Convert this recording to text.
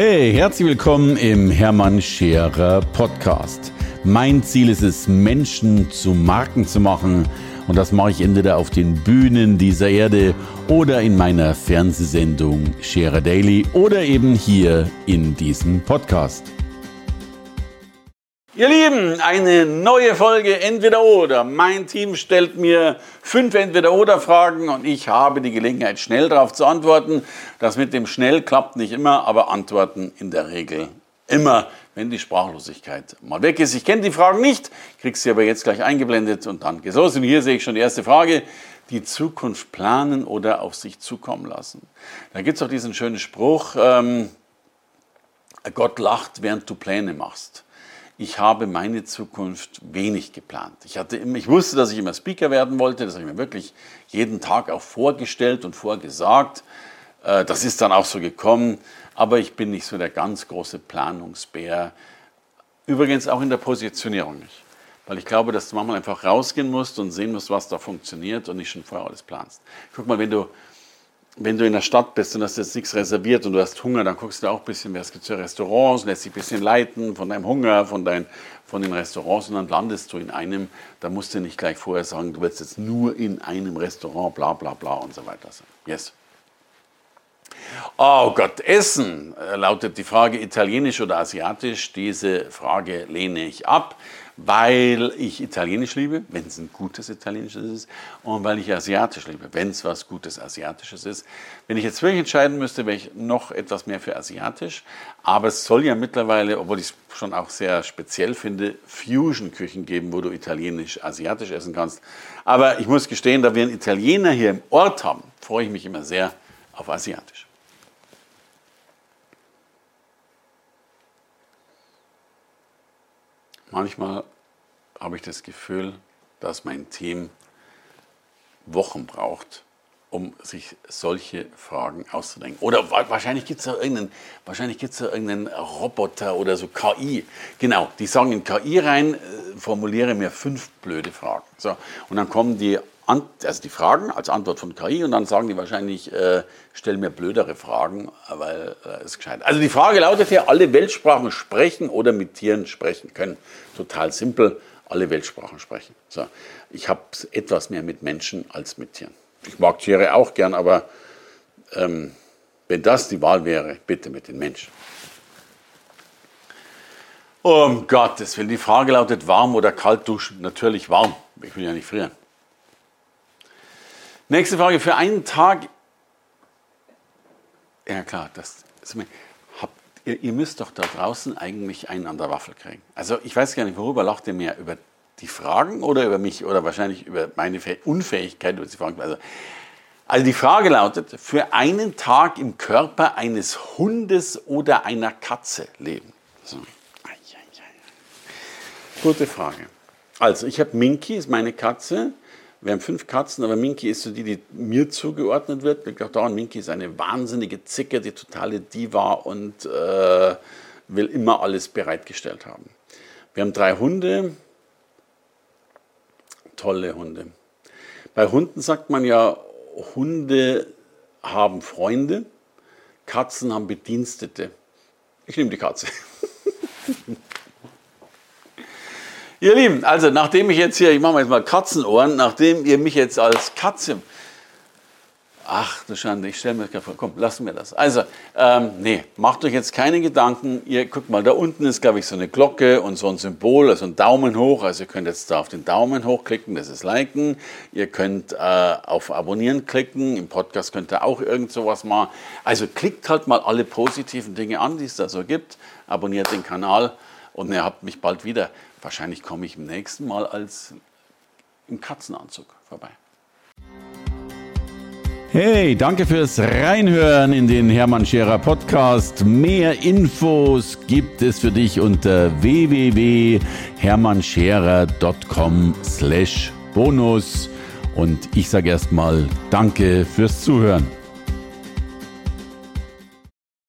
Hey, herzlich willkommen im Hermann Scherer Podcast. Mein Ziel ist es, Menschen zu Marken zu machen. Und das mache ich entweder auf den Bühnen dieser Erde oder in meiner Fernsehsendung Scherer Daily oder eben hier in diesem Podcast. Ihr Lieben, eine neue Folge Entweder oder. Mein Team stellt mir fünf Entweder oder Fragen und ich habe die Gelegenheit, schnell darauf zu antworten. Das mit dem schnell klappt nicht immer, aber antworten in der Regel immer, wenn die Sprachlosigkeit mal weg ist. Ich kenne die Fragen nicht, kriege sie aber jetzt gleich eingeblendet und dann geht's los. Und hier sehe ich schon die erste Frage. Die Zukunft planen oder auf sich zukommen lassen. Da gibt es auch diesen schönen Spruch, ähm, Gott lacht, während du Pläne machst ich habe meine Zukunft wenig geplant. Ich, hatte immer, ich wusste, dass ich immer Speaker werden wollte, das habe ich mir wirklich jeden Tag auch vorgestellt und vorgesagt. Äh, das ist dann auch so gekommen, aber ich bin nicht so der ganz große Planungsbär. Übrigens auch in der Positionierung nicht. Weil ich glaube, dass du manchmal einfach rausgehen musst und sehen musst, was da funktioniert und nicht schon vorher alles planst. Guck mal, wenn du wenn du in der Stadt bist und hast jetzt nichts reserviert und du hast Hunger, dann guckst du auch ein bisschen, es gibt für Restaurants, lässt dich ein bisschen leiten von deinem Hunger, von, dein, von den Restaurants und dann landest du in einem, da musst du nicht gleich vorher sagen, du willst jetzt nur in einem Restaurant, bla bla bla und so weiter sein. Yes. Oh Gott, Essen äh, lautet die Frage italienisch oder asiatisch. Diese Frage lehne ich ab weil ich Italienisch liebe, wenn es ein gutes Italienisches ist, und weil ich Asiatisch liebe, wenn es was Gutes Asiatisches ist. Wenn ich jetzt wirklich entscheiden müsste, wäre ich noch etwas mehr für Asiatisch. Aber es soll ja mittlerweile, obwohl ich es schon auch sehr speziell finde, Fusion-Küchen geben, wo du Italienisch, Asiatisch essen kannst. Aber ich muss gestehen, da wir einen Italiener hier im Ort haben, freue ich mich immer sehr auf Asiatisch. Manchmal habe ich das Gefühl, dass mein Team Wochen braucht, um sich solche Fragen auszudenken. Oder wahrscheinlich gibt es da irgendeinen, da irgendeinen Roboter oder so KI. Genau, die sagen in KI rein, äh, formuliere mir fünf blöde Fragen. So, und dann kommen die also die Fragen als Antwort von KI und dann sagen die wahrscheinlich, äh, stell mir blödere Fragen, weil äh, es gescheit. Also die Frage lautet ja, alle Weltsprachen sprechen oder mit Tieren sprechen können. Total simpel, alle Weltsprachen sprechen. So, ich habe etwas mehr mit Menschen als mit Tieren. Ich mag Tiere auch gern, aber ähm, wenn das die Wahl wäre, bitte mit den Menschen. Um Gottes Willen, die Frage lautet warm oder kalt duschen. Natürlich warm. Ich will ja nicht frieren. Nächste Frage. Für einen Tag. Ja, klar, das habt, ihr, ihr, müsst doch da draußen eigentlich einen an der Waffel kriegen. Also, ich weiß gar nicht, worüber lacht ihr mehr? Über die Fragen oder über mich oder wahrscheinlich über meine Unfähigkeit, über die Fragen. Also, also die Frage lautet: Für einen Tag im Körper eines Hundes oder einer Katze leben. So. Gute Frage. Also, ich habe Minky, ist meine Katze. Wir haben fünf Katzen, aber Minky ist so die, die mir zugeordnet wird. Ich glaube, daran Minky ist eine wahnsinnige Zicke, die totale Diva und äh, will immer alles bereitgestellt haben. Wir haben drei Hunde, tolle Hunde. Bei Hunden sagt man ja, Hunde haben Freunde, Katzen haben Bedienstete. Ich nehme die Katze. Ihr Lieben, also nachdem ich jetzt hier, ich mache jetzt mal Katzenohren, nachdem ihr mich jetzt als Katze, ach du Schande, ich stelle mir das vor, komm, lassen wir das. Also, ähm, nee, macht euch jetzt keine Gedanken, ihr guckt mal, da unten ist glaube ich so eine Glocke und so ein Symbol, also ein Daumen hoch, also ihr könnt jetzt da auf den Daumen hoch klicken, das ist liken, ihr könnt äh, auf Abonnieren klicken, im Podcast könnt ihr auch irgend sowas machen. Also klickt halt mal alle positiven Dinge an, die es da so gibt, abonniert den Kanal und ihr habt mich bald wieder. Wahrscheinlich komme ich im nächsten Mal als im Katzenanzug vorbei. Hey, danke fürs Reinhören in den Hermann Scherer Podcast. Mehr Infos gibt es für dich unter www.hermannscherer.com slash bonus. Und ich sage erstmal Danke fürs Zuhören.